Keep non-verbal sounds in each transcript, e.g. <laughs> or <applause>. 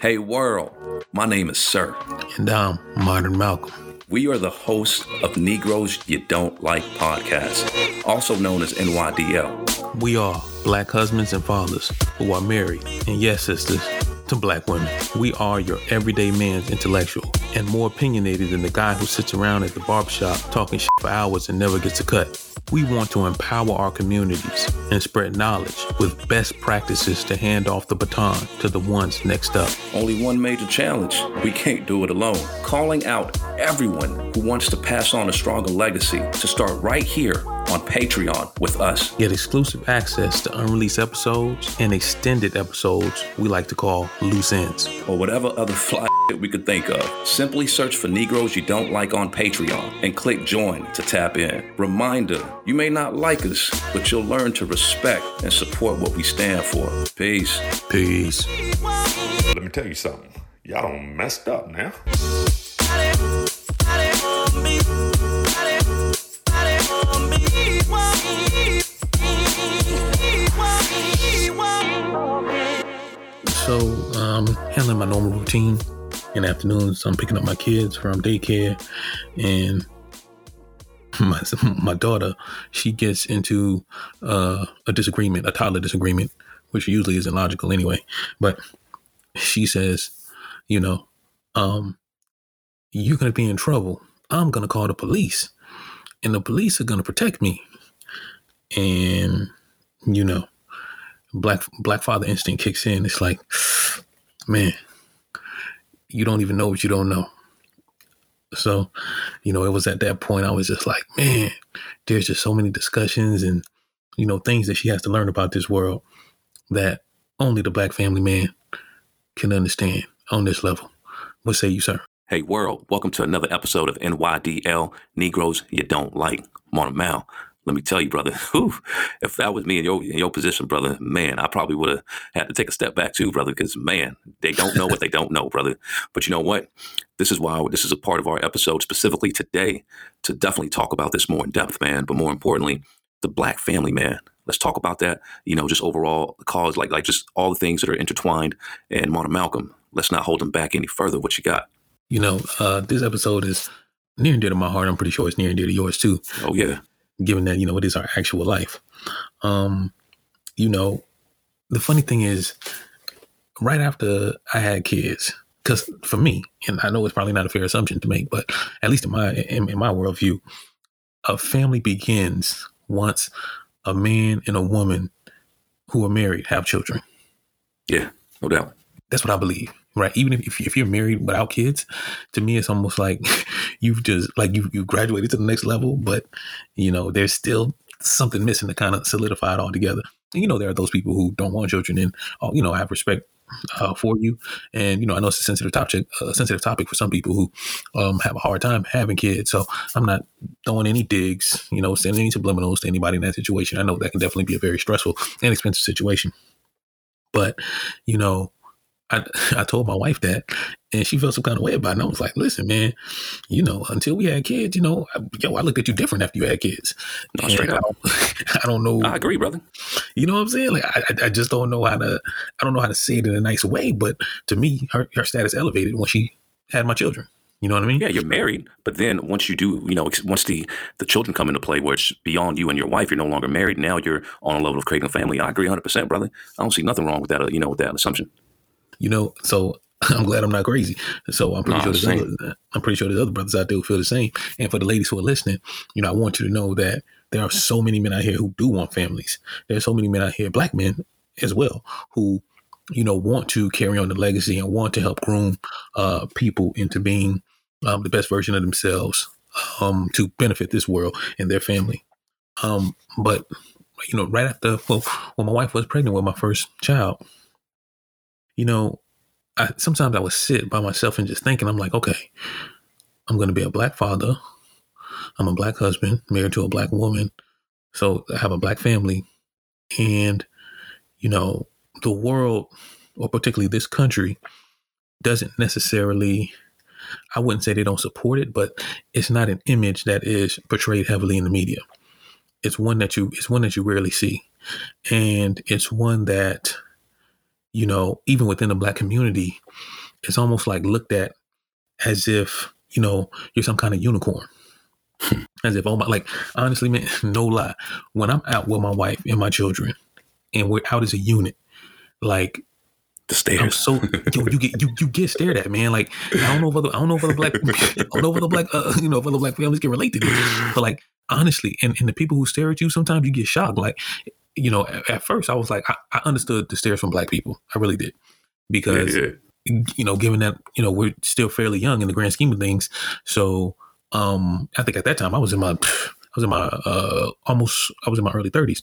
Hey world, my name is Sir. And I'm Modern Malcolm. We are the hosts of Negroes You Don't Like podcast, also known as NYDL. We are black husbands and fathers who are married, and yes, sisters, to black women. We are your everyday man's intellectual and more opinionated than the guy who sits around at the barbershop talking shit for hours and never gets a cut. We want to empower our communities and spread knowledge with best practices to hand off the baton to the ones next up. Only one major challenge we can't do it alone. Calling out everyone who wants to pass on a stronger legacy to start right here on Patreon with us. Get exclusive access to unreleased episodes and extended episodes we like to call loose ends. Or whatever other fly <laughs> we could think of. Simply search for Negroes You Don't Like on Patreon and click join to tap in. Reminder you may not like us, but you'll learn to respect and support what we stand for. Peace. Peace. Let me tell you something. Y'all done messed up now. So, um, handling my normal routine in the afternoons, I'm picking up my kids from daycare, and <laughs> my my daughter, she gets into uh, a disagreement, a toddler disagreement, which usually isn't logical anyway. But she says, you know, um, you're gonna be in trouble. I'm gonna call the police, and the police are gonna protect me. And you know, black black father instinct kicks in. It's like, man, you don't even know what you don't know. So, you know, it was at that point I was just like, man, there's just so many discussions and, you know, things that she has to learn about this world that only the black family man can understand on this level. What say you, sir? Hey world, welcome to another episode of NYDL Negroes You Don't Like. Modern Mal. Let me tell you, brother, <laughs> whew, if that was me in your in your position, brother, man, I probably would have had to take a step back too, brother, because man, they don't know what they don't know, brother. But you know what? This is why this is a part of our episode specifically today to definitely talk about this more in depth, man. But more importantly, the black family, man. Let's talk about that. You know, just overall cause, like like just all the things that are intertwined. And Modern Malcolm, let's not hold them back any further. What you got? You know, uh, this episode is near and dear to my heart. I'm pretty sure it's near and dear to yours too. Oh yeah given that you know it is our actual life. Um, you know, the funny thing is, right after I had kids, because for me, and I know it's probably not a fair assumption to make, but at least in my in, in my worldview, a family begins once a man and a woman who are married have children. Yeah, no doubt. That's what I believe right? Even if, if you're married without kids, to me, it's almost like <laughs> you've just like you you graduated to the next level, but you know there's still something missing to kind of solidify it all together. And, you know, there are those people who don't want children, and uh, you know, I have respect uh, for you. And you know, I know it's a sensitive topic, a sensitive topic for some people who um, have a hard time having kids. So I'm not throwing any digs, you know, sending any subliminals to anybody in that situation. I know that can definitely be a very stressful and expensive situation. But you know, I, I told my wife that, and she felt some kind of way about it. And I was like, "Listen, man, you know, until we had kids, you know, I, yo, I looked at you different after you had kids. No, straight up. I don't, <laughs> I don't know. I agree, brother. You know what I'm saying? Like, I, I just don't know how to. I don't know how to say it in a nice way. But to me, her her status elevated when she had my children. You know what I mean? Yeah, you're married, but then once you do, you know, once the the children come into play, where it's beyond you and your wife, you're no longer married. Now you're on a level of creating a family. I agree 100, percent brother. I don't see nothing wrong with that. Uh, you know, with that assumption. You know, so <laughs> I'm glad I'm not crazy. So I'm pretty no, sure there's other, I'm pretty sure there's other brothers out there who feel the same. And for the ladies who are listening, you know, I want you to know that there are so many men out here who do want families. There's so many men out here, black men as well, who you know want to carry on the legacy and want to help groom uh, people into being um, the best version of themselves um, to benefit this world and their family. Um, but you know, right after well, when my wife was pregnant with my first child, you know, I, sometimes I would sit by myself and just thinking, I'm like, okay, I'm going to be a black father. I'm a black husband, married to a black woman. So I have a black family. And, you know, the world, or particularly this country, doesn't necessarily, I wouldn't say they don't support it, but it's not an image that is portrayed heavily in the media. It's one that you, it's one that you rarely see. And it's one that you know, even within the black community, it's almost like looked at as if, you know, you're some kind of unicorn. <laughs> as if, oh my, like, honestly, man, <laughs> no lie. When I'm out with my wife and my children and we're out as a unit, like, the stairs. I'm so yo, you get you you get stared at, man. Like I don't know if other I don't know if other black <laughs> I don't know if other black uh, you know if other black families can relate to this, but like honestly, and, and the people who stare at you, sometimes you get shocked. Like you know, at, at first I was like I, I, understood the stares from black people, I really did, because yeah, yeah. you know, given that you know we're still fairly young in the grand scheme of things, so um I think at that time I was in my I was in my uh almost I was in my early thirties,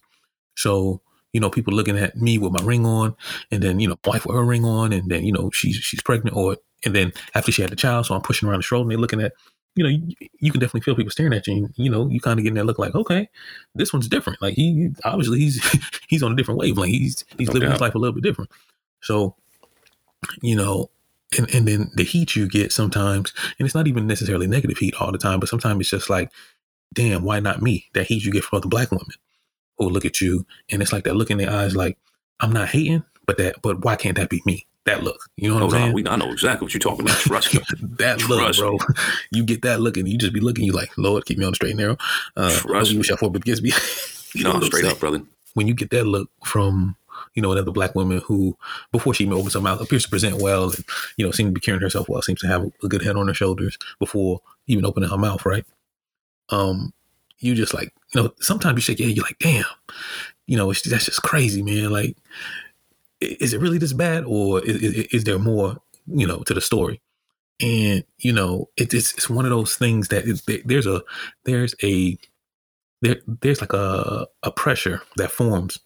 so you know, people looking at me with my ring on, and then you know, wife with her ring on, and then you know, she's she's pregnant, or and then after she had the child, so I'm pushing around the stroller, and they're looking at, you know, you, you can definitely feel people staring at you. And, you know, you kind of getting that look like, okay, this one's different. Like he obviously he's <laughs> he's on a different wavelength. He's he's living his life a little bit different. So, you know, and and then the heat you get sometimes, and it's not even necessarily negative heat all the time, but sometimes it's just like, damn, why not me? That heat you get from other black women who look at you and it's like that look in their eyes like, I'm not hating, but that but why can't that be me? That look. You know what I'm saying? We, I know exactly what you're talking about. Trust me. <laughs> that look, bro. You get that look and you just be looking, you like, Lord, keep me on the straight and narrow. Uh Trust me. I but me. <laughs> you know, straight up, brother. When you get that look from you know, another black woman who, before she even opens her mouth, appears to present well and, you know, seems to be carrying herself well, seems to have a good head on her shoulders before even opening her mouth, right? Um, you just like, you know, sometimes you shake your head, you're like, damn, you know, that's just crazy, man. Like, is it really this bad, or is, is, is there more, you know, to the story? And you know, it, it's it's one of those things that it, there's a there's a there there's like a a pressure that forms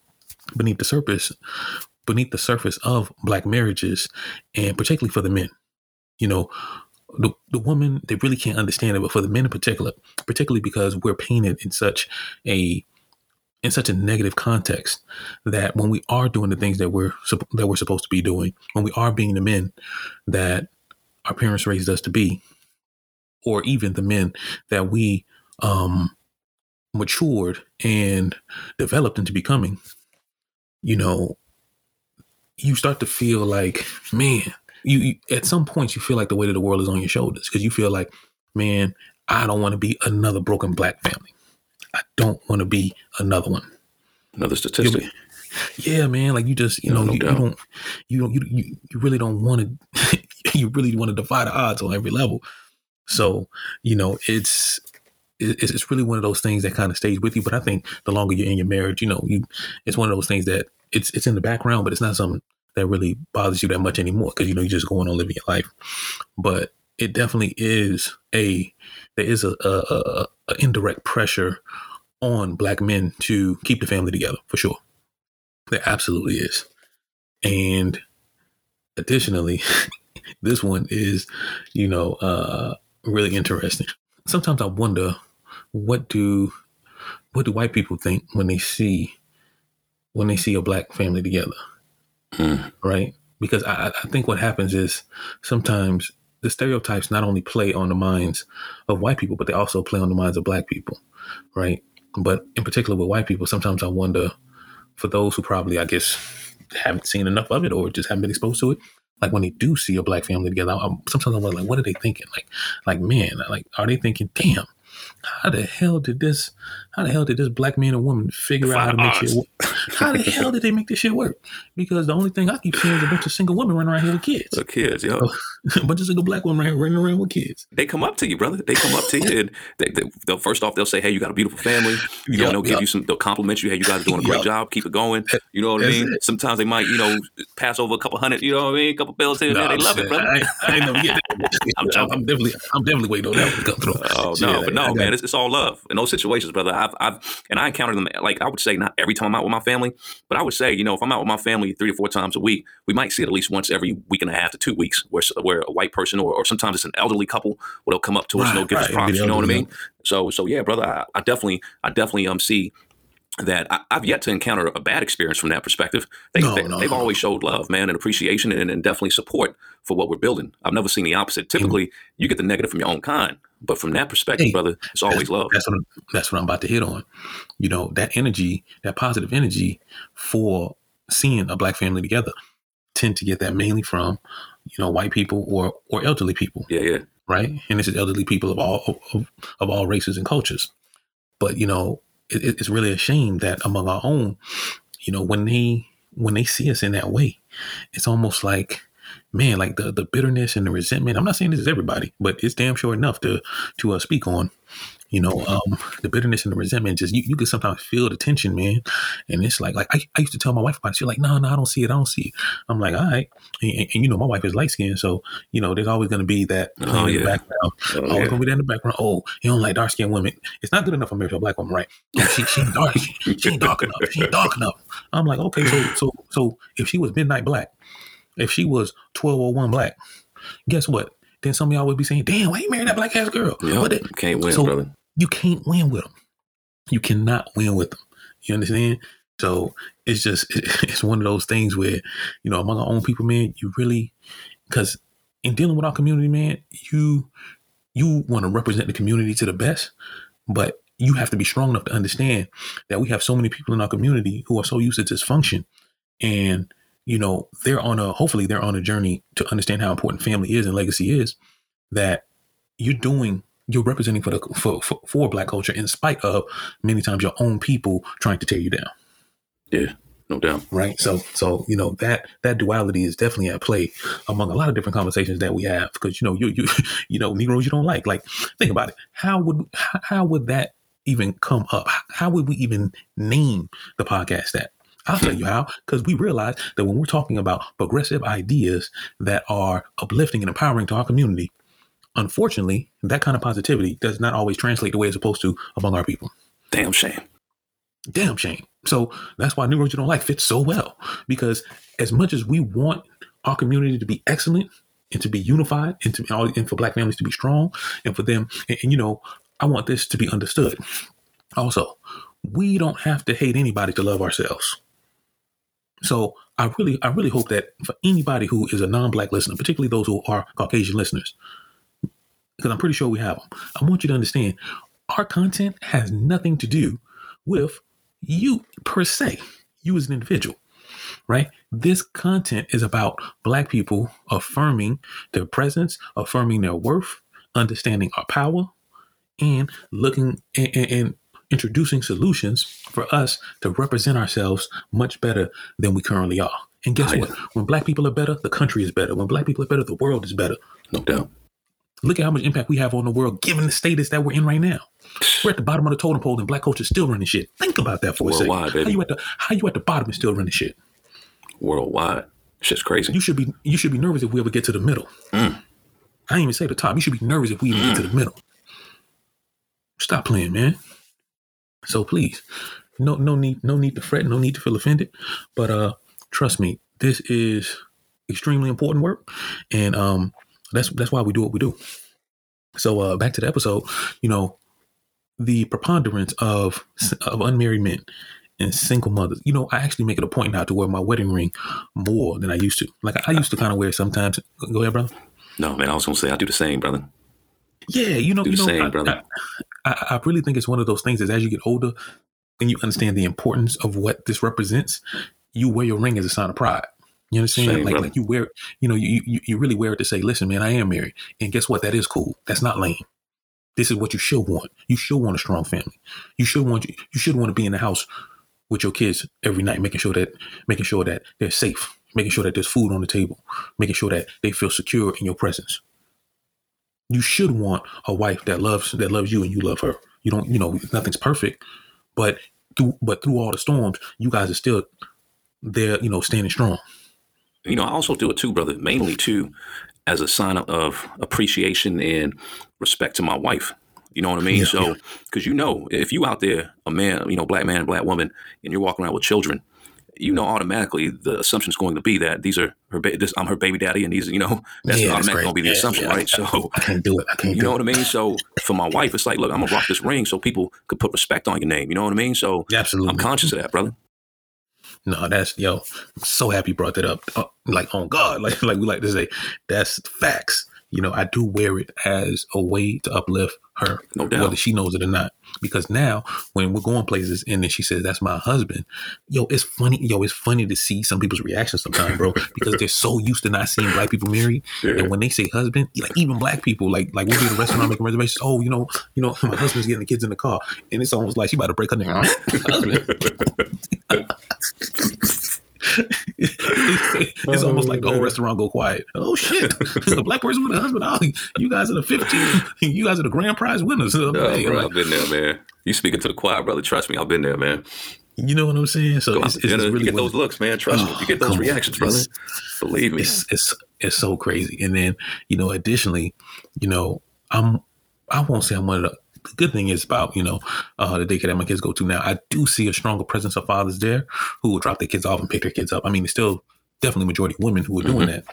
beneath the surface beneath the surface of black marriages, and particularly for the men. You know, the, the woman they really can't understand it but for the men in particular particularly because we're painted in such a in such a negative context that when we are doing the things that we're that we're supposed to be doing when we are being the men that our parents raised us to be or even the men that we um matured and developed into becoming you know you start to feel like man you, you at some points you feel like the weight of the world is on your shoulders because you feel like, man, I don't want to be another broken black family. I don't want to be another one. Another statistic. Yeah, man. Like you just, you know, no, you, you, don't, you don't, you, you really don't want to, <laughs> you really want to defy the odds on every level. So, you know, it's, it's, it's really one of those things that kind of stays with you. But I think the longer you're in your marriage, you know, you, it's one of those things that it's, it's in the background, but it's not something that really bothers you that much anymore because you know you're just going on living your life. But it definitely is a there is a, a, a, a indirect pressure on black men to keep the family together for sure. There absolutely is, and additionally, <laughs> this one is you know uh, really interesting. Sometimes I wonder what do what do white people think when they see when they see a black family together mm. right? Because I, I think what happens is sometimes the stereotypes not only play on the minds of white people, but they also play on the minds of black people, right? But in particular with white people, sometimes I wonder for those who probably, I guess, haven't seen enough of it or just haven't been exposed to it, like when they do see a black family together, I'm, sometimes I'm like, what are they thinking? Like, like man, like are they thinking, damn, how the hell did this how the hell did this black man and woman figure out how to make shit work? <laughs> How the hell did they make this shit work? Because the only thing I keep seeing is a bunch of single women running around here with kids. The kids, yo. <laughs> a bunch of single black women running around with kids. They come up to you, brother. They come up to you and they, they, first off they'll say, "Hey, you got a beautiful family." You know, yep, they'll give yep. you some. They'll compliment you. Hey, you guys are doing a great yep. job. Keep it going. You know what That's I mean? It. Sometimes they might, you know, pass over a couple hundred. You know what I mean? A couple bills here and there. They love it, brother. I, I ain't never get that. <laughs> I'm, I'm, definitely, I'm definitely waiting on that one to come through. Oh no, but no, man, it's, it's all love in those situations, brother. I've, I've, and I encounter them like I would say not every time I'm out with my family, but I would say, you know, if I'm out with my family three or four times a week, we might see it at least once every week and a half to two weeks, where where a white person or, or sometimes it's an elderly couple will they'll come up to us right, and they'll give right. us props. You know what I mean? So so yeah, brother, I, I definitely I definitely um see that I, have yet to encounter a bad experience from that perspective. They, no, they, have no. always showed love, man, and appreciation and, and, definitely support for what we're building. I've never seen the opposite. Typically, mm. you get the negative from your own kind, but from that perspective, hey, brother, it's always love. That's what, I'm, that's what I'm about to hit on. You know, that energy, that positive energy for seeing a black family together tend to get that mainly from, you know, white people or or elderly people. Yeah, yeah. Right. And this is elderly people of all of, of all races and cultures. But you know, it, it's really a shame that among our own, you know, when they when they see us in that way, it's almost like man, like the the bitterness and the resentment. I'm not saying this is everybody, but it's damn sure enough to to uh, speak on. You know, um, the bitterness and the resentment. Just you, you can sometimes feel the tension, man. And it's like, like I, I used to tell my wife about it. She's like, no, no, I don't see it. I don't see it. I'm like, all right. And, and, and you know, my wife is light skinned, so you know, there's always going to be that Oh, in yeah. the background. Oh, always yeah. to be that in the background. Oh, you don't like dark skinned women. It's not good enough for married to a black woman, right? Oh, she, she ain't dark. She, she ain't dark enough. She ain't dark enough. I'm like, okay, so so so if she was midnight black, if she was 1201 black, guess what? Then some of y'all would be saying, damn, why you married that black ass girl? Yeah, But they- can't win, so- brother. You can't win with them. You cannot win with them. You understand? So it's just <laughs> it's one of those things where you know among our own people, man, you really because in dealing with our community, man, you you want to represent the community to the best, but you have to be strong enough to understand that we have so many people in our community who are so used to dysfunction, and you know they're on a hopefully they're on a journey to understand how important family is and legacy is. That you're doing you're representing for the for, for, for black culture in spite of many times your own people trying to tear you down. Yeah, no doubt. right? So so you know that that duality is definitely at play among a lot of different conversations that we have because you know you you <laughs> you know negroes you don't like. Like think about it. How would how, how would that even come up? How would we even name the podcast that? I'll tell you how, because we realize that when we're talking about progressive ideas that are uplifting and empowering to our community, unfortunately, that kind of positivity does not always translate the way it's supposed to among our people. Damn shame. Damn shame. So that's why You Don't Like fits so well. Because as much as we want our community to be excellent and to be unified and, to, and for black families to be strong and for them, and, and you know, I want this to be understood. Also, we don't have to hate anybody to love ourselves. So I really, I really hope that for anybody who is a non-black listener, particularly those who are Caucasian listeners, because I'm pretty sure we have them, I want you to understand our content has nothing to do with you per se, you as an individual, right? This content is about Black people affirming their presence, affirming their worth, understanding our power, and looking and, and- and introducing solutions for us to represent ourselves much better than we currently are. And guess Oh, what? When Black people are better, the country is better. When Black people are better, the world is better. No doubt. Look at how much impact we have on the world, given the status that we're in right now. We're at the bottom of the totem pole, and black culture is still running shit. Think about that for a second. Worldwide, baby. How you at the how you at the bottom and still running shit? Worldwide. Shit's crazy. You should be you should be nervous if we ever get to the middle. Mm. I ain't even say the top. You should be nervous if we even get to the middle. Stop playing, man. So please, no no need no need to fret, no need to feel offended. But uh trust me, this is extremely important work. And um that's that's why we do what we do. So uh back to the episode, you know, the preponderance of of unmarried men and single mothers. You know, I actually make it a point now to wear my wedding ring more than I used to. Like I used to kind of wear it sometimes. Go ahead, brother. No, man, I was gonna say I do the same, brother. Yeah, you know, Do you the know, same, I, brother. I, I, I really think it's one of those things that as you get older and you understand the importance of what this represents, you wear your ring as a sign of pride. You know understand? Same, like, brother. like you wear, you know, you, you you really wear it to say, listen, man, I am married, and guess what? That is cool. That's not lame. This is what you should want. You should want a strong family. You should want you should want to be in the house with your kids every night, making sure that making sure that they're safe, making sure that there's food on the table, making sure that they feel secure in your presence. You should want a wife that loves that loves you and you love her. You don't, you know, nothing's perfect, but through but through all the storms, you guys are still there, you know, standing strong. You know, I also do it too, brother. Mainly too, as a sign of, appreciation and respect to my wife. You know what I mean? Yeah, so, because you know, if you out there, a man, you know, black man, black woman, and you're walking around with children, you know, automatically the assumption is going to be that these are her. Ba- this, I'm her baby daddy, and these, you know, <laughs> that's Yeah, automatically going to be the Yeah, assumption, yeah. right? So, I can't do it. I can't <laughs> you know what I mean? So, for my wife, it's like, look, I'm gonna rock this ring so people could put respect on your name. You know what I mean? So, Absolutely. I'm conscious of that, brother. No, that's yo. I'm so happy you brought that up. Uh, like on God, <laughs> like like we like to say, that's facts. you know, I do wear it as a way to uplift her, No doubt. whether she knows it or not. Because now, when we're going places, and then she says, "That's my husband," yo, it's funny. Yo, it's funny to see some people's reactions sometimes, bro, <laughs> because they're so used to not seeing black people married, Yeah. and when they say husband, like even black people, like like we'll be at a restaurant making reservations. Oh, you know, you know, <laughs> my husband's getting the kids in the car, and it's almost like she about to break her neck. Husband. It's almost like the whole restaurant go quiet. Oh shit! <laughs> a black person with a husband. Oh, you guys are the fifteen. You guys are the grand prize winners. Oh, Hey, bro, like, I've been there, man. You speaking to the choir, brother. Trust me, I've been there, man. you know what I'm saying? So out it's, it's really you get those looks, man. Trust me. Oh, You get those reactions, brother. It's- Believe me. it's it's it's so crazy. And then you know, additionally, you know, I'm I won't say I'm one of the. The good thing is about you know uh, the daycare that my kids go to now. I do see a stronger presence of fathers there who will drop their kids off and pick their kids up. I mean, it's still definitely majority women who are doing Mm-hmm. that.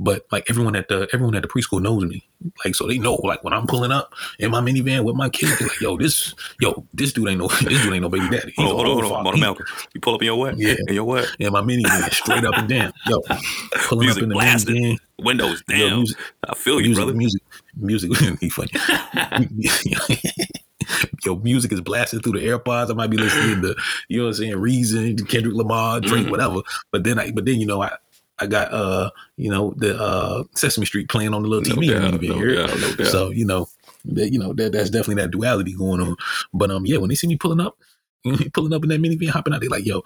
But like everyone at the everyone at the preschool knows me, like so they know like when I'm pulling up in my minivan with my kids, they're like yo this yo this dude ain't no <laughs> this dude ain't no baby daddy. He's Hold on, hold on, hold on. father. Modern Malcolm. You pull up in your what? Yeah. In your what? Yeah, my minivan straight up and down. Yo, <laughs> pulling Music up in the blasting. minivan. Windows Yo, down. music- I feel you, music, brother. music, music. <laughs> he funny. <laughs> Yo, music is blasting through the AirPods. I might be listening to, you know what I'm saying, Reason, Kendrick Lamar, Drake, Mhm. whatever. But then I, but then you know, I, I got, uh, you know, the uh Sesame Street playing on the little No TV. doubt, in the no doubt, no. So you know, that, you know, that that's definitely that duality going on. But um, yeah, when they see me pulling up. <laughs> Pulling up in that minivan, hopping out, they like, yo,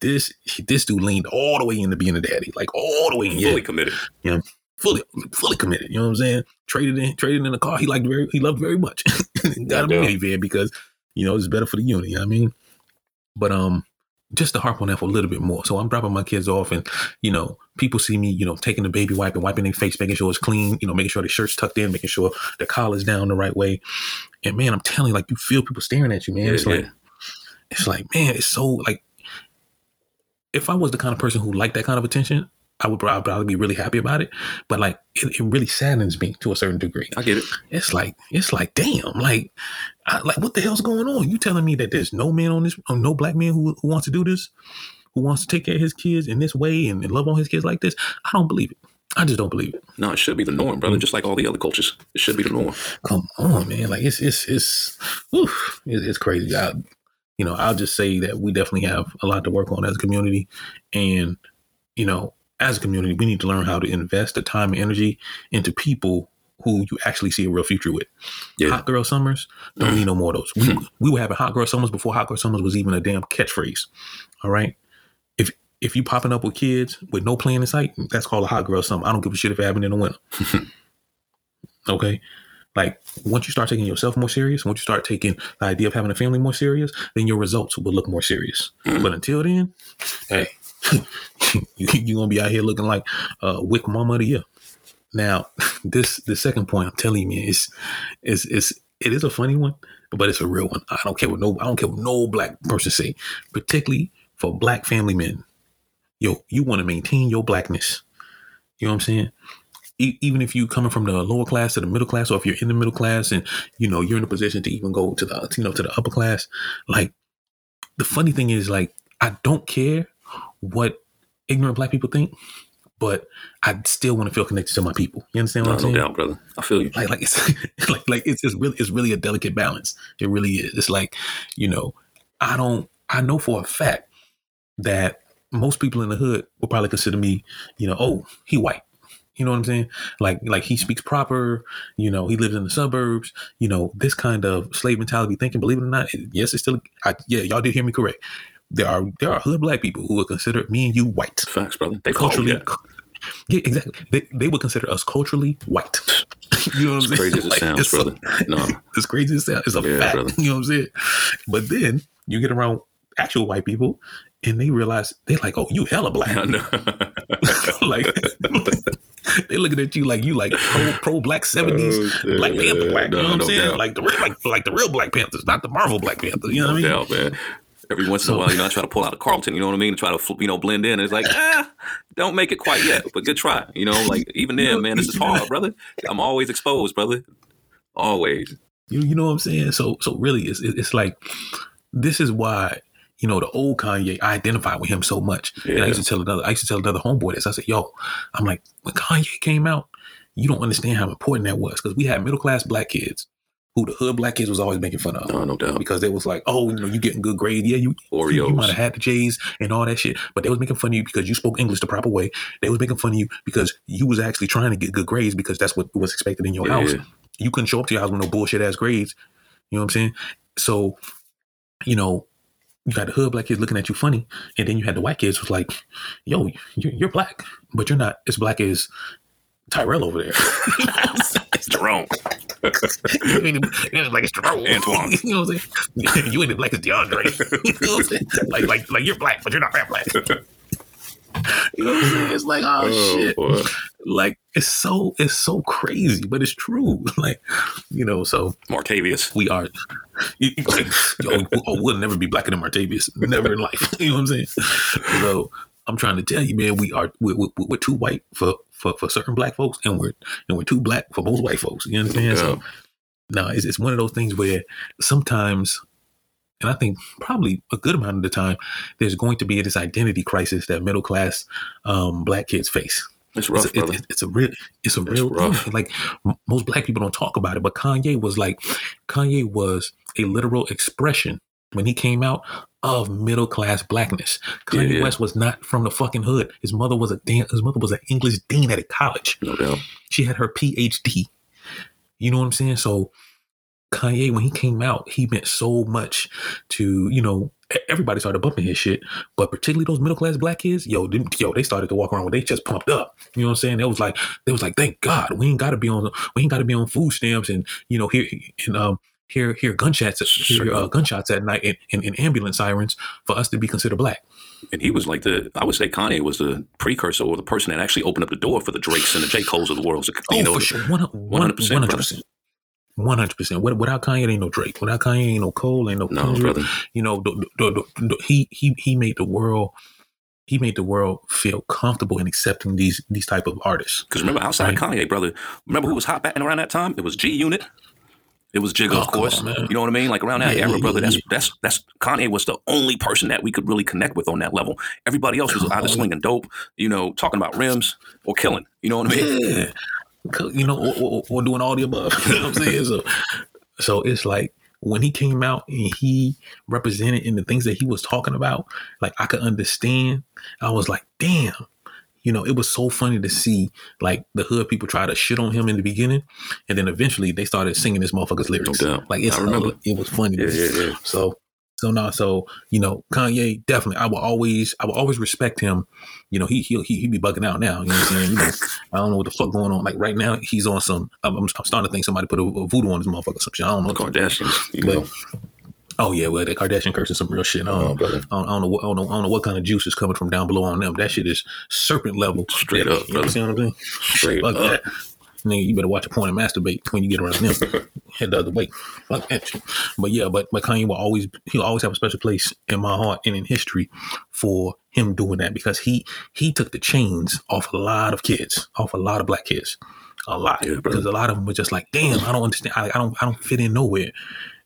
this this dude leaned all the way into being a daddy, like all the way in. Yeah, Fully committed. Fully fully committed. You know what I'm saying? Traded in traded in a car he liked very he loved very much. <laughs> Got him a minivan because you know it's better for the unit. You know what I mean? But um just to harp on that for a little bit more. So I'm dropping my kids off and, you know, people see me, you know, taking the baby wipe and wiping their face, making sure it's clean, you know, making sure the shirt's tucked in, making sure the collar's down the right way. And man, I'm telling you, like you feel people staring at you, man. Yeah, it's like it's like, man, it's so like if I was the kind of person who liked that kind of attention, I would probably, be really happy about it. But like it, it really saddens me to a certain degree. I get it. It's like it's like damn, like I, like what the hell's going on? You telling me that there's no man on this, uh, no black man who, who wants to do this, who wants to take care of his kids in this way and, and love on his kids like this? I don't believe it. I just don't believe it. No, it should be the norm, brother. Mm-hmm. Just like all the other cultures, it should be the norm. Come on, man. Like it's it's it's oof, it, it's crazy. I, you know, I'll just say that we definitely have a lot to work on as a community, and you know, as a community, we need to learn how to invest the time and energy into people who you actually see a real future with. Yeah. Hot girl summers don't need no more of those. We, hmm. we were having hot girl summers before hot girl summers was even a damn catchphrase. All right. If if you popping up with kids with no plan in sight, that's called a hot girl summer. I don't give a shit if it happened in the winter. <laughs> okay. Like once you start taking yourself more serious, once you start taking the idea of having a family more serious, then your results will look more serious. Hmm. But until then, hey, <laughs> you, you're gonna be out here looking like uh Wick Mama the Year. Now, <laughs> this the second point I'm telling you, is is is it is a funny one, but it's a real one. I don't care what no I don't care what no black person say, particularly for black family men. Yo, you want to maintain your blackness. You know what I'm saying? E- even if you coming from the lower class to the middle class, or if you're in the middle class and you know you're in a position to even go to the you know to the upper class, like the funny thing is like I don't care what ignorant black people think, but I still want to feel connected to my people. You understand what No, I'm no saying? doubt, brother. I feel you. like like it's <laughs> like like it's, it's really it's really a delicate balance. It really is. It's like you know I don't I know for a fact that most people in the hood will probably consider me you know oh he white. You know what I'm saying? Like like he speaks proper. You know he lives in the suburbs. You know this kind of slave mentality thinking. Believe it or not, yes, it's still I, yeah. Y'all did hear me correct. There are there are hood black people who would consider me and you white Facts, brother. They culturally. that. Yeah, exactly. They, they would consider us culturally white. <laughs> you know what I'm saying? crazy as it <laughs> Like, sounds, it's brother. No. <laughs> it's crazy as it sounds, it's a Yeah, fact. brother. You know what I'm saying? But then you get around actual white people and they realize they're like, oh, you hella black. Like they're looking at you like you like pro pro black seventies Oh. Black Panther black. No, you know what I'm no saying? doubt. Like the real like, like the real Black Panthers, not the Marvel Black Panthers. You know no what I mean? doubt, man. Every once in a while, you know, I try to pull out a Carlton, you know what I mean? Try to, you know, blend in. And it's like, ah, don't make it quite yet, but good try. You know, like even then, man, this is hard, <laughs> brother. I'm always exposed, brother. Always. You you know what I'm saying? So so really, it's it's like this is why you know the old Kanye. I identify with him so much. And I used to tell another. I used to tell another homeboy this. I said, "Yo, I'm like when Kanye came out, you don't understand how important that was because we had middle class black kids who the hood black kids was always making fun of. No, no doubt. Because they was like, oh, you know, you getting good grades. Yeah, you Oreos. you might have had the J's and all that shit. But they was making fun of you because you spoke English the proper way. They was making fun of you because you was actually trying to get good grades because that's what was expected in your Yeah, house. You couldn't show up to your house with no bullshit ass grades. You know what I'm saying? So, you know, you got the hood black kids looking at you funny, and then you had the white kids was like, "Yo, you're, you're black, but you're not as black as Tyrell over there." <laughs> <laughs> Jerome. <laughs> you ain't like it's Jerome. Antoine. <laughs> you know what I'm saying? <laughs> You ain't as black as DeAndre. you know what I'm saying? Like, like, like you're black, but you're not that black. you know what I'm saying? It's like, oh, oh, shit. boy. Like, it's so, it's so crazy, but it's true. Like, you know, so Martavius. we are. You, you, yo, oh, we'll never be blacker than Martavius. Never in life. You know what I'm saying? So I'm trying to tell you, man, we are we're, we're, we're too white for, for for certain black folks, and we're and we're too black for most white folks. You understand? So no, it's it's one of those things where sometimes. And I think probably a good amount of the time, there's going to be this identity crisis that middle class um, black kids face It's rough, it's, brother. it's, it's a real it's a It's real rough. thing. Like m- most black people don't talk about it, but Kanye was like Kanye was a literal expression when he came out of middle class blackness. Kanye Yeah. West was not from the fucking hood. His mother was a dan- his mother was an English dean at a college. no doubt. She had her PhD. You know what I'm saying? So Kanye, when he came out, he meant so much to, you know, everybody started bumping his shit, but particularly those middle class black kids, yo, them, yo, they started to walk around with they just pumped up. You know what I'm saying? It was like, they was like, thank God, we ain't gotta be on we ain't gotta be on food stamps and you know, here and um hear hear gunshots hear, uh, gunshots at night and, and, and ambulance sirens for us to be considered black. And he was like the, I would say Kanye was the precursor or the person that actually opened up the door for the Drakes and the J. Coles of the world. So, Oh, you know, for sure. One 100%, hundred percent. One hundred percent. Without Kanye, ain't no Drake. Without Kanye, ain't no Cole, ain't no No, Kendrick. brother. You know, the, the, the, the, he he he made the world. He made the world feel comfortable in accepting these these type of artists. Because remember, outside Right. of Kanye, brother, remember who was hot back around that time? It was G Unit. It was Jigga, Oh, of course. on, you know what I mean? Like around that Yeah, era, yeah, brother. That's yeah. that's that's Kanye was the only person that we could really connect with on that level. Everybody else was either on. slinging dope, you know, talking about rims or killing. You know what I mean? Yeah, you know, or, or, or doing all the above. <laughs> you know what I'm saying? So, so it's like when he came out and he represented in the things that he was talking about, like I could understand. I was like, damn. You know, it was so funny to see like the hood people try to shit on him in the beginning, and then eventually they started singing this motherfucker's lyrics. doubt. Like it's uh, remember. it was funny. Yeah, yeah, yeah. So so no, so you know, Kanye definitely. I will always, I will always respect him. You know, he he he he be bugging out now. You know what I'm saying? You know, I don't know what the fuck going on. Like right now, he's on some. I'm, I'm starting to think somebody put a, a voodoo on this motherfucker. or Some shit. I don't know. The Kardashians. You know. But, oh yeah, well, the Kardashian curse is some real shit. I don't, Oh, I don't, I don't know. What, I don't know. I don't know what kind of juice is coming from down below on them. That shit is serpent level. Straight up, You know brother. what I'm saying? Straight Fuck up. that. Nigga, you better watch a porn and masturbate when you get around them. <laughs> Head the other way. Fuck that shit. But yeah, but, but Kanye will always he'll always have a special place in my heart and in history for him doing that because he he took the chains off a lot of kids, off a lot of black kids. A lot. Yeah, because a lot of them were just like, damn, I don't understand. I, I don't I don't fit in nowhere.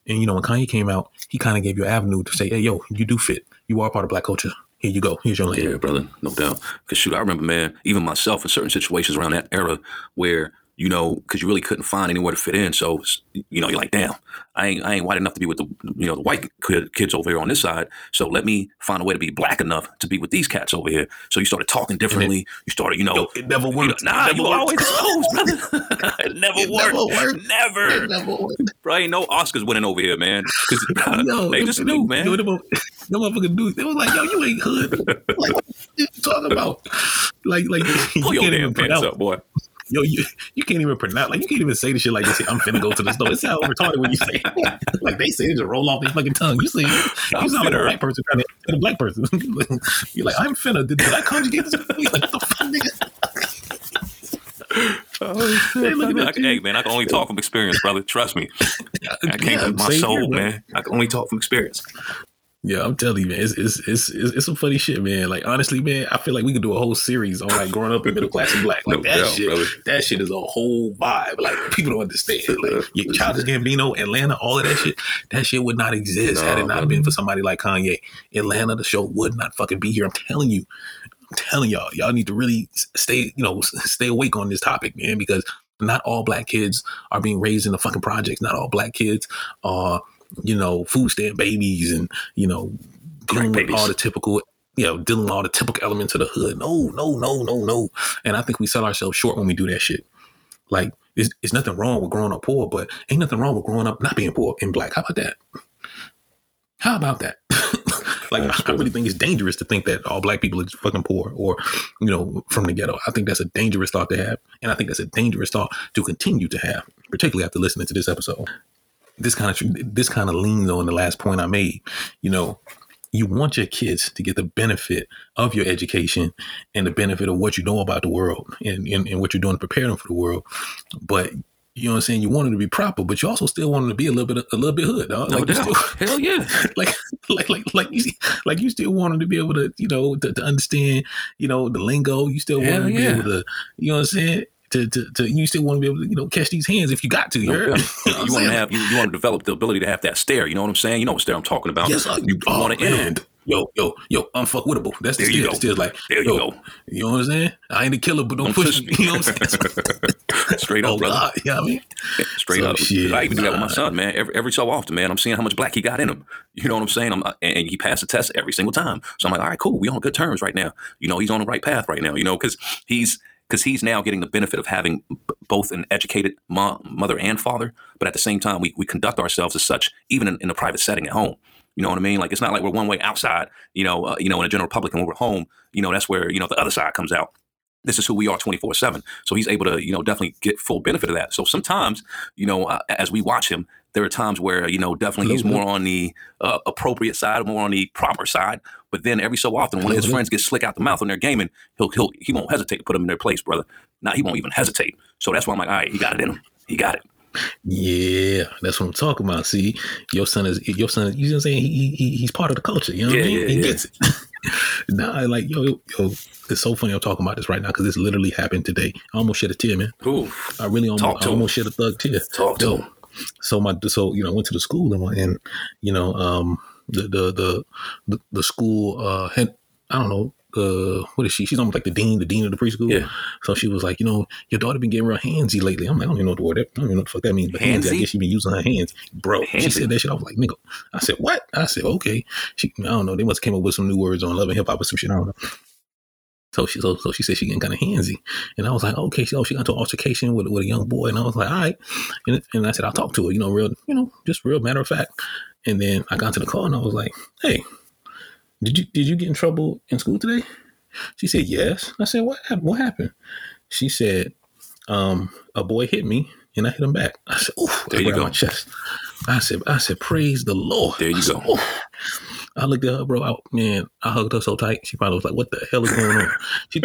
And you know, when Kanye came out, he kind of gave you an avenue to say, hey, yo, you do fit. You are part of black culture. Here you go. Here's your lane. Yeah, brother, no doubt. Because shoot, I remember, man, even myself in certain situations around that era where you know, because you really couldn't find anywhere to fit in. So you know, you're like, damn, I ain't I ain't white enough to be with the you know the white kids over here on this side. So let me find a way to be black enough to be with these cats over here. So you started talking differently. You started, you know. It never you know, worked. nah, It never you worked. always close, brother. <laughs> <laughs> it never It worked. never worked. Never. It never worked. Bro, ain't no Oscars winning over here, man. Because Yo, <laughs> they just knew, man. Yo, them, them motherfucking dudes, they was like, yo, you ain't hood. like, what you talking about? Like, like, you your damn pants pronounce. up, boy. Yo, you, you can't even pronounce. Like, you can't even say the shit like this. I'm finna go to the store. It sounds retarded when you say it. <laughs> Like, they say it just roll off their fucking tongue. You see, you I'm sound like a finna. white person trying to hit a black person. <laughs> You're like, I'm finna. Did, did I conjugate this? Like, what the fuck, nigga? Oh, They looking I at can, you. hey, man, I can only talk from experience, brother. Trust me. I can't Yeah, put my soul, here, man. I can only talk from experience. Yeah, I'm telling you, man, it's, it's it's it's some funny shit, man. Like honestly, man, I feel like we could do a whole series on like growing up in middle class and black. Like No that doubt, shit, brother. that shit is a whole vibe. Like people don't understand. Like your Childish Gambino, Atlanta, all of that shit, that shit would not exist had it not been for somebody like Kanye. Atlanta, the show would not fucking be here. I'm telling you. I'm I'm telling y'all, y'all need to really stay, you know, stay awake on this topic, man, because not all black kids are being raised in the fucking projects. Not all black kids are, you know, food stamp babies and, you know, dealing with all the typical you know, dealing with all the typical elements of the hood. No, no, no, no, no. And I think we sell ourselves short when we do that shit. Like, it's, it's nothing wrong with growing up poor, but ain't nothing wrong with growing up not being poor in black. How about that? How about that? <laughs> like, I, I really think it's dangerous to think that all black people are fucking poor or, you know, from the ghetto. I think that's a dangerous thought to have. And I think that's a dangerous thought to continue to have, particularly after listening to this episode. This kind of this kind of leans on the last point I made. You know, you want your kids to get the benefit of your education and the benefit of what you know about the world and, and, and what you're doing to prepare them for the world. But you know what I'm saying? You want them to be proper, but you also still want them to be a little bit, a little bit hood, dog. No like doubt. Still, Hell yeah. <laughs> like, like, like, like you, like you still want them to be able to, you know, to, to understand, you know, the lingo. You still want them to yeah. be able to, you know what I'm saying? To, to, to, you still want to be able to, you know, catch these hands if you got to. You, heard? <laughs> You know you want to have you, you want to develop the ability to have that stare. You know what I'm saying? You know what stare I'm talking about. Yes, I, you oh, want to end. Yo, yo, yo, unfuckwittable. That's the There you still. go. The still's like, There you yo, go. You know what I'm saying? I ain't a killer, but don't, Don't push push me. <laughs> You know what I'm saying? <laughs> Straight oh up, brother. God, you know what I mean? Straight So, up. shit, I even do that with my son, man. Every, every so often, man, I'm seeing how much black he got in him. You know what I'm saying? I'm, uh, and he passed the test every single time. So I'm like, all right, cool. We on good terms right now. You know, he's on the right path right now. You know, because he's because he's now getting the benefit of having b- both an educated mo- mother and father, but at the same time, we, we conduct ourselves as such, even in, in a private setting at home. You know what I mean? Like it's not like we're one way outside. You know, uh, you know, in a general public, and when we're home, you know, that's where you know the other side comes out. This is who we are 24 7. So he's able to, you know, definitely get full benefit of that. So sometimes, you know, uh, as we watch him, there are times where, you know, definitely he's more on the uh, appropriate side, more on the proper side. But then every so often, one of his friends get slick out the mouth when they're gaming, he'll, he'll, he won't hesitate to put them in their place, brother. Now he won't even hesitate. So that's why I'm like, all right, he got it in him. He got it. Yeah, that's what I'm talking about. See, your son is your son. Is, you know what I'm saying? He, he he's part of the culture. You know what Yeah, I mean? yeah, he yeah. gets it. <laughs> nah, like yo, yo, it's so funny. I'm talking about this right now because this literally happened today. I almost shed a tear, man. Ooh, I really almost, to I him. almost shed a thug tear. talk to Yo, him. So my so you know I went to the school and, and you know um the the the the, school uh had I don't know uh what is she? She's almost like the dean the dean of the preschool. Yeah. so she was like you know your daughter been getting real handsy lately. I'm like I don't even know what the word I don't even know what the fuck that means but handsy, I guess she been using her hands. Bro she said that shit. I was like nigga I said what? I said okay. She I don't know they must have came up with some new words on love and hip hop or some shit. I don't know so she so, so she said she getting kind of handsy, and I was like, okay, so she got into an altercation with with a young boy, and I was like, all right, and, and I said I'll talk to her, you know, real, you know, just real matter of fact. And then I got to the car and I was like, hey, did you did you get in trouble in school today? She said yes. I said what happened? What happened? She said, um, a boy hit me and I hit him back. I said, oh, There you go. My chest. I said, I said, praise the Lord. There you said, go. "Oof." I looked at her, bro. I, man, I hugged her so tight. She probably was like, "What the hell is going on?" She,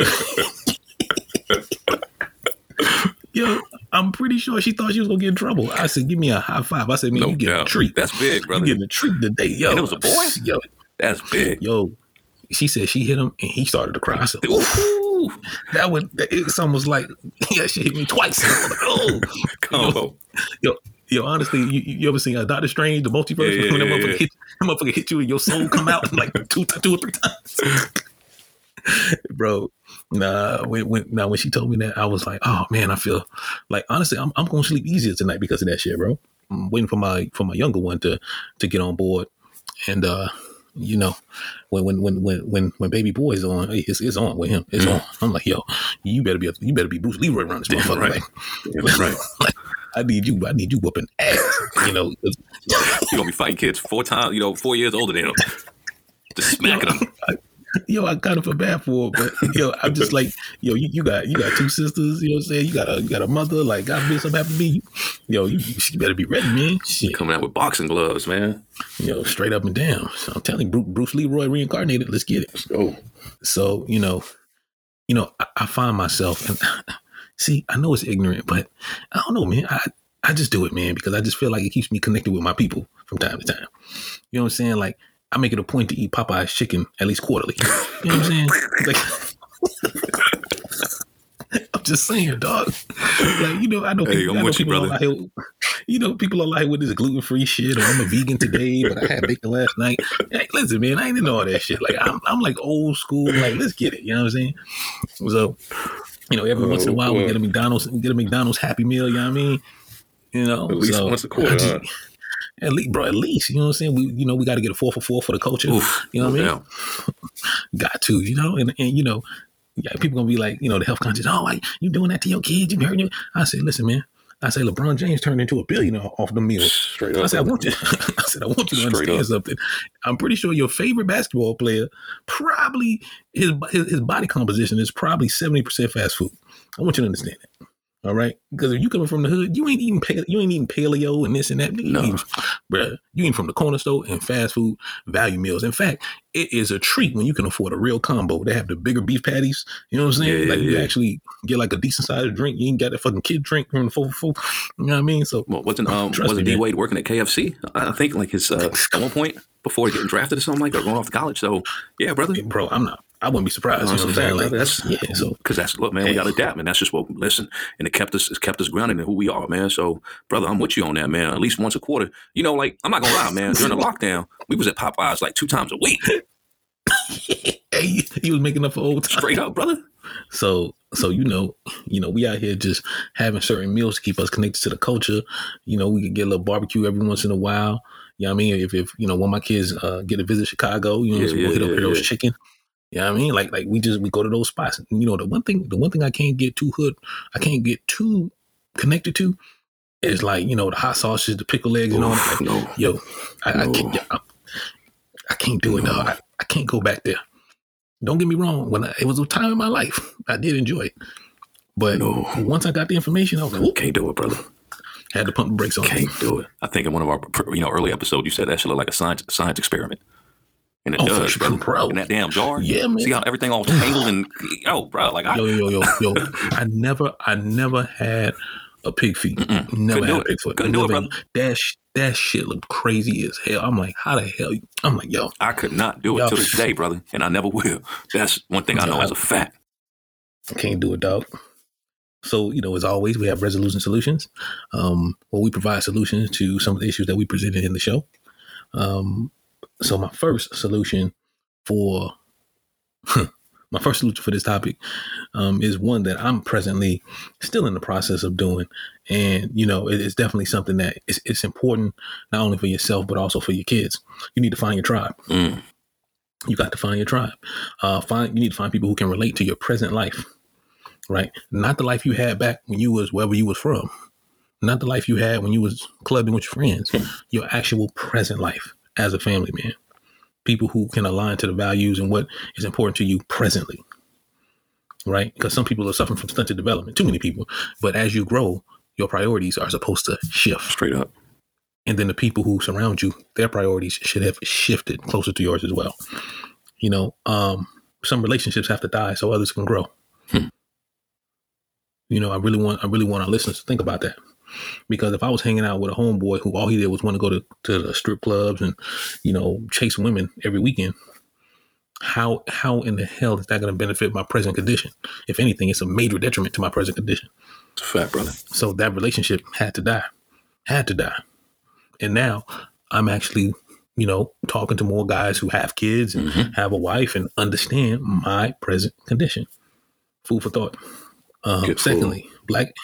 <laughs> yo, I'm pretty sure she thought she was gonna get in trouble. I said, "Give me a high five. I said, "Man, No you get a treat. That's big, brother. you getting a treat today, yo." And it was a boy? Yo, That's big. yo. She said she hit him and he started to cry. I said, "Ooh." That would. It's almost like <laughs> yeah, she hit me twice. Like, <laughs> oh, combo. yo, yo. Honestly, you, you ever seen uh, Doctor Strange, the multiverse? Yeah, yeah, when that yeah, motherfucker, yeah. Hit, that motherfucker hit you and your soul come out like two, two or three times. <laughs> Bro, nah. When, when now when she told me that, I was like, oh man, I feel like honestly, I'm I'm gonna sleep easier tonight because of that shit, bro. I'm waiting for my for my younger one to to get on board, and uh, you know, when when when when when when baby boy is on, it's, it's on with him. It's Mhm. on. I'm like, yo, you better be a, you better be Bruce Leroy around this Yeah, motherfucker. right. Like, That's right. <laughs> like, I need you. I need you whooping ass. You know, <laughs> You're gonna be fighting kids four times, you know, four years older than him. Just smacking them. yo, I kind of feel bad for her, but yo, I'm just like, yo, you, you got you got two sisters. You know what I'm saying? You got a you got a mother. Like, God forbid something happen to me. Yo, you, you better be ready, man. Shit, Coming out with boxing gloves, man. yo, straight up and down. So I'm telling you, Bruce, Bruce Leroy reincarnated. Let's get it. Oh, So you know, you know, I, I find myself and <laughs> see, I know it's ignorant, but I don't know, man. I I just do it, man, because I just feel like it keeps me connected with my people from time to time. You know what I'm saying? Like I make it a point to eat Popeye's chicken at least quarterly. You know what I'm saying? <laughs> Like <laughs> I'm just saying, dog. Like you know, I know Hey, people, I'm I know with you, brother. out here. you know, people are like, "What is gluten free shit?" Or I'm a vegan today, but I had bacon last night. Hey, listen, man, I ain't into all that shit. Like, I'm, I'm like old school. Like, let's get it. You know what I'm saying? So, you know, every oh, once in a oh, while boy. we get a McDonald's, we get a McDonald's Happy Meal. You know what I mean? You know, at least so, once a quarter. <laughs> Just, at least, bro, at least, you know what I'm saying? We, you know, we got to get a four for four for the culture. Oof, you know what I mean? <laughs> got to, you know, and, and, you know, yeah, people gonna be like, you know, the health conscious. Oh, like you doing that to your kids? You hurting? I say, listen, man. I say LeBron James turned into a billionaire off the meals. Straight up. I said, I want you. <laughs> I said, I want you to Straight understand up. something. I'm pretty sure your favorite basketball player probably his his, his body composition is probably seventy percent fast food. I want you to understand that. All right, because if you coming from the hood, you ain't eating paleo, you ain't eating paleo and this and that. You no, eating, you eating from the corner store and fast food value meals. In fact, it is a treat when you can afford a real combo. They have the bigger beef patties. You know what I'm saying? Yeah, like yeah, you yeah. actually get like a decent sized drink. You ain't got that fucking kid drink from the four four. You know what I mean? So well, wasn't <laughs> um wasn't D Wade working at KFC? I think like his uh, at one point before getting drafted or something like that, going off to college. So yeah, brother, bro, I'm not. I wouldn't be surprised. You know what I'm saying? Like, that's yeah. So because that's look, man, we got to adapt, man. That's just what listen, and it kept us, it's kept us grounded in who we are, man. So, brother, I'm with you on that, man. At least once a quarter. You know, like I'm not gonna lie, man. During the lockdown, we was at Popeyes like two times a week. <laughs> hey, he was making up for old time. Straight up, brother. So, so you know, you know, we out here just having certain meals to keep us connected to the culture. You know, we could get a little barbecue every once in a while. You know what I mean? If, if you know, when my kids uh, get to visit Chicago, you know, yeah, so we'll yeah, hit up yeah, Harold's Chicken. You know what I mean? Like like we just we go to those spots. You know, the one thing the one thing I can't get too hood, I can't get too connected to is like, you know, the hot sauces, the pickle eggs and all that. Like, no. Yo, I, no. I can't I, I, can't do it, no. I, I, can't go back there. Don't get me wrong. When I, it was a time in my life, I did enjoy it. But no. once I got the information, I was like, can't do it, brother. Had to pump the brakes on. Can't do it. I think in one of our you know early episodes, you said that should look like a science science experiment. And it oh, does, bro. bro. In that damn jar. Yeah, man. See how everything all tangled and oh, bro, like I, yo, yo, yo, yo. I never, I never had a pig feet. Mm-mm. Never Couldn't had a pig foot. Couldn't do it, brother. That that shit looked crazy as hell. I'm like, how the hell? I'm like, yo, I could not do it yo. to this day, brother, and I never will. That's one thing I know as a fact. I can't do it, dog. So, you know, as always, we have resolution solutions. Um, well, we provide solutions to some of the issues that we presented in the show. Um, so my first solution for <laughs> my first solution for this topic um, is one that I'm presently still in the process of doing, and you know it, it's definitely something that it's, it's, important not only for yourself but also for your kids. You need to find your tribe. Mm. You got to find your tribe. Uh, find you need to find people who can relate to your present life, right? Not the life you had back when you was wherever you was from, not the life you had when you was clubbing with your friends. Your actual present life as a family man. People who can align to the values and what is important to you presently. Right? Because some people are suffering from stunted development, too many people. But as you grow, your priorities are supposed to shift. Straight up. And then the people who surround you, their priorities should have shifted closer to yours as well. You know, um, some relationships have to die so others can grow. Hmm. You know, I really want I really want our listeners to think about that. Because if I was hanging out with a homeboy who all he did was want to go to, to the strip clubs and, you know, chase women every weekend, how how in the hell is that going to benefit my present condition? If anything, it's a major detriment to my present condition. It's a fact, brother. So that relationship had to die, had to die, and now I'm actually, you know, talking to more guys who have kids and mm-hmm. have a wife and understand my present condition. Food for thought. Um, secondly, black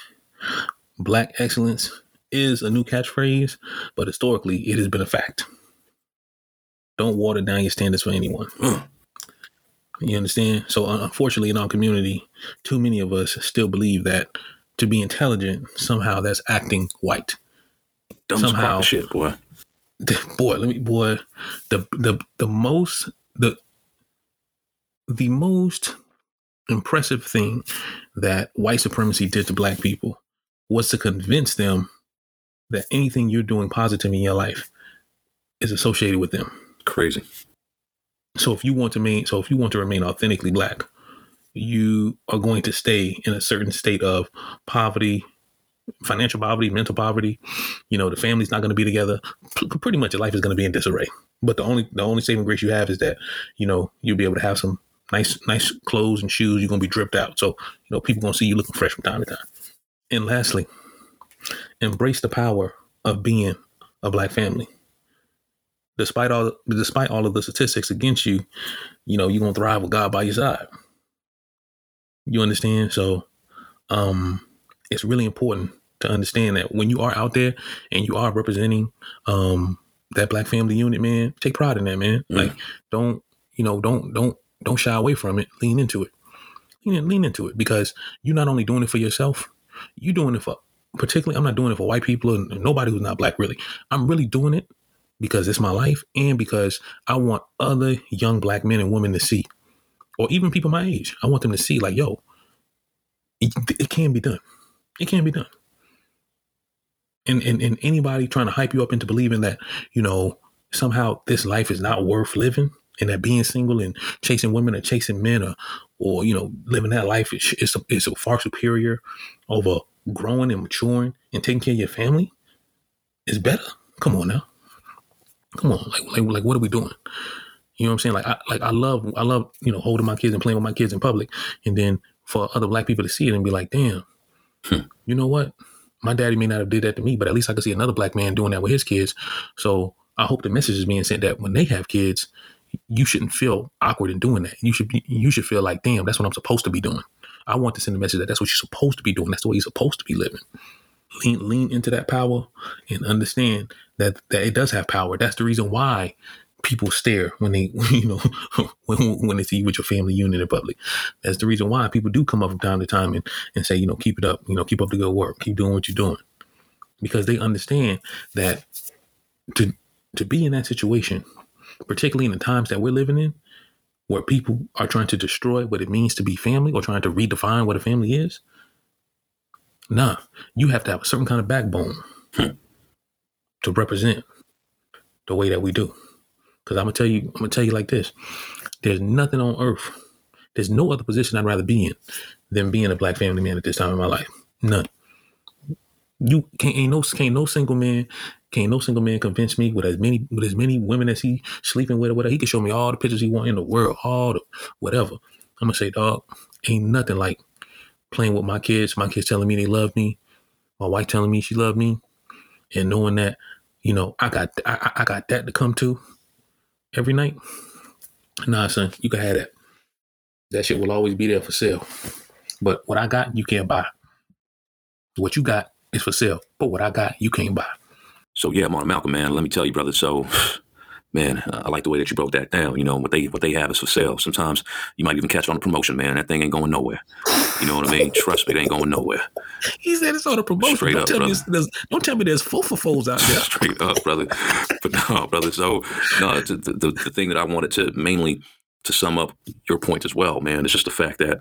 Black excellence is a new catchphrase, but historically it has been a fact. Don't water down your standards for anyone. Mm. You understand? So, unfortunately, in our community, too many of us still believe that to be intelligent, somehow that's acting white. Dumb somehow, shit, boy. Boy, let me, boy, the the the most the the most impressive thing that white supremacy did to black people was to convince them that anything you're doing positive in your life is associated with them. Crazy. So if you want to remain, so if you want to remain authentically black, you are going to stay in a certain state of poverty, financial poverty, mental poverty. You know, the family's not going to be together. P- pretty much, your life is going to be in disarray. But the only the only saving grace you have is that you know you'll be able to have some nice nice clothes and shoes. You're going to be dripped out, so you know people going to see you looking fresh from time to time. And lastly, embrace the power of being a black family. Despite all despite all of the statistics against you, you know, you're gonna thrive with God by your side. You understand? So um it's really important to understand that when you are out there and you are representing um that black family unit, man, take pride in that, man. Mm. Like don't, you know, don't don't don't shy away from it. Lean into it. Lean, lean into it because you're not only doing it for yourself, you're doing it for particularly I'm not doing it for white people and nobody who's not black really. I'm really doing it because it's my life and because I want other young black men and women to see, or even people my age. I want them to see, like, yo, it, it can be done. It can be done. And, and and anybody trying to hype you up into believing that you know somehow this life is not worth living and that being single and chasing women or chasing men or or you know living that life is is, is far superior over growing and maturing and taking care of your family is better. Come on now. Come on, like, like, like, what are we doing? You know what I'm saying? Like, I, like I love, I love, you know, holding my kids and playing with my kids in public, and then for other black people to see it and be like, damn, hmm. you know what? My daddy may not have did that to me, but at least I could see another black man doing that with his kids. So I hope the message is being sent that when they have kids, you shouldn't feel awkward in doing that. You should be, you should feel like, damn, that's what I'm supposed to be doing. I want to send a message that that's what you're supposed to be doing. That's the way you're supposed to be living. Lean, lean into that power and understand that that it does have power. That's the reason why people stare when they, <laughs> you know, when, when they see you with your family unit in public. That's the reason why people do come up from time to time and, and say, you know, keep it up, you know, keep up the good work, keep doing what you're doing. Because they understand that to to be in that situation, particularly in the times that we're living in, where people are trying to destroy what it means to be family or trying to redefine what a family is, nah, you have to have a certain kind of backbone. Hmm to represent the way that we do. Because I'm gonna tell you, I'm gonna tell you like this: there's nothing on earth, there's no other position I'd rather be in than being a black family man at this time in my life. None. You can't ain't no can't no single man can't no single man convince me with as many with as many women as he sleeping with or whatever. He can show me all the pictures he want in the world, all the whatever. I'm gonna say, dog, ain't nothing like playing with my kids. My kids telling me they love me. My wife telling me she loved me, and knowing that you know, I got I, I got that to come to every night. Nah, son, you can have that. That shit will always be there for sale. But what I got, you can't buy. What you got is for sale. But what I got, you can't buy. So yeah, I'm on Malcolm, man. Let me tell you, brother. So <sighs> man, I like the way that you broke that down. You know, what they what they have is for sale. Sometimes you might even catch on a promotion, man. That thing ain't going nowhere. You know what I mean? <laughs> Trust me, it ain't going nowhere. He said it's on a promotion. Straight don't up, tell brother. Me don't tell me there's fofofos out there. <laughs> Straight up, brother. But no, brother. So no, the, the, the thing that I wanted to mainly to sum up your point as well, man, is just the fact that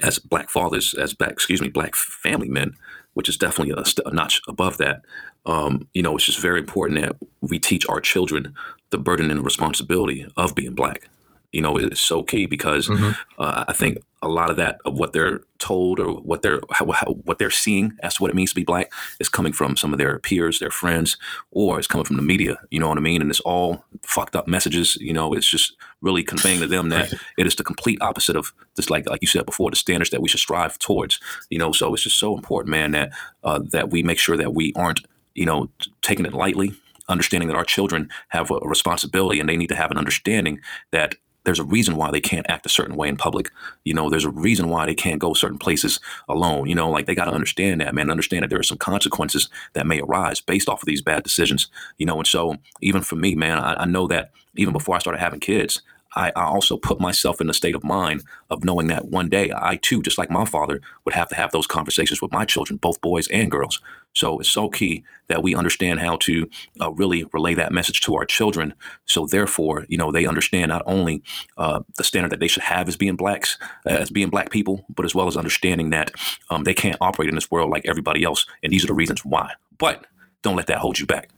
as black fathers, as black, excuse me, black family men, which is definitely a, a notch above that. Um, you know, it's just very important that we teach our children the burden and the responsibility of being black. You know, it's so key because mm-hmm. uh, I think a lot of that of what they're told or what they're how, how, what they're seeing as to what it means to be black is coming from some of their peers, their friends, or it's coming from the media. You know what I mean? And it's all fucked up messages. You know, it's just really conveying to them that it is the complete opposite of just like like you said before, the standards that we should strive towards. You know, so it's just so important, man, that uh, that we make sure that we aren't you know taking it lightly understanding that our children have a responsibility and they need to have an understanding that there's a reason why they can't act a certain way in public. You know, there's a reason why they can't go certain places alone. You know, like they got to understand that, man. Understand that there are some consequences that may arise based off of these bad decisions. You know, and so even for me, man, I, I know that even before I started having kids, I, I, also put myself in a state of mind of knowing that one day I too, just like my father, would have to have those conversations with my children, both boys and girls. So it's so key that we understand how to uh, really relay that message to our children. So therefore, you know, they understand not only uh, the standard that they should have as being blacks, uh, as being black people, but as well as understanding that um, they can't operate in this world like everybody else, and these are the reasons why. But don't let that hold you back.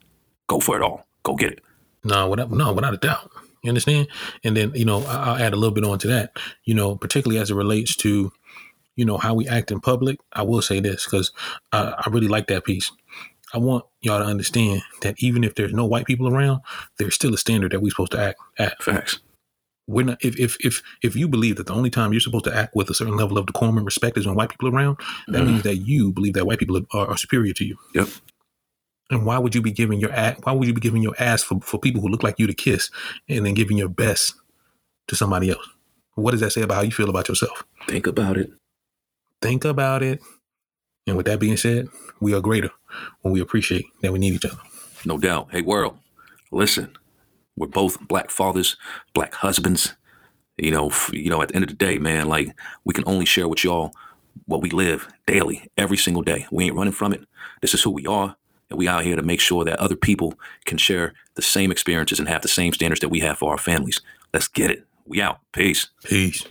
Go for it all. Go get it. No, without, no, without a doubt. You understand? And then, you know, I'll add a little bit on to that, you know, particularly as it relates to, you know, how we act in public. I will say this because I, I really like that piece. I want y'all to understand that even if there's no white people around, there's still a standard that we're supposed to act at. Facts. We're not if if if if you believe that the only time you're supposed to act with a certain level of decorum and respect is when white people are around, that mm. means that you believe that white people are, are superior to you. Yep. And why would you be giving your ass? Why would you be giving your ass for, for people who look like you to kiss, and then giving your best to somebody else? What does that say about how you feel about yourself? Think about it. Think about it. And with that being said, we are greater when we appreciate that we need each other. No doubt. Hey, world, listen. We're both black fathers, black husbands. You know, f- you know. At the end of the day, man, like we can only share with y'all what we live daily, every single day. We ain't running from it. This is who we are, and we out here to make sure that other people can share the same experiences and have the same standards that we have for our families. Let's get it. We out. Peace. Peace.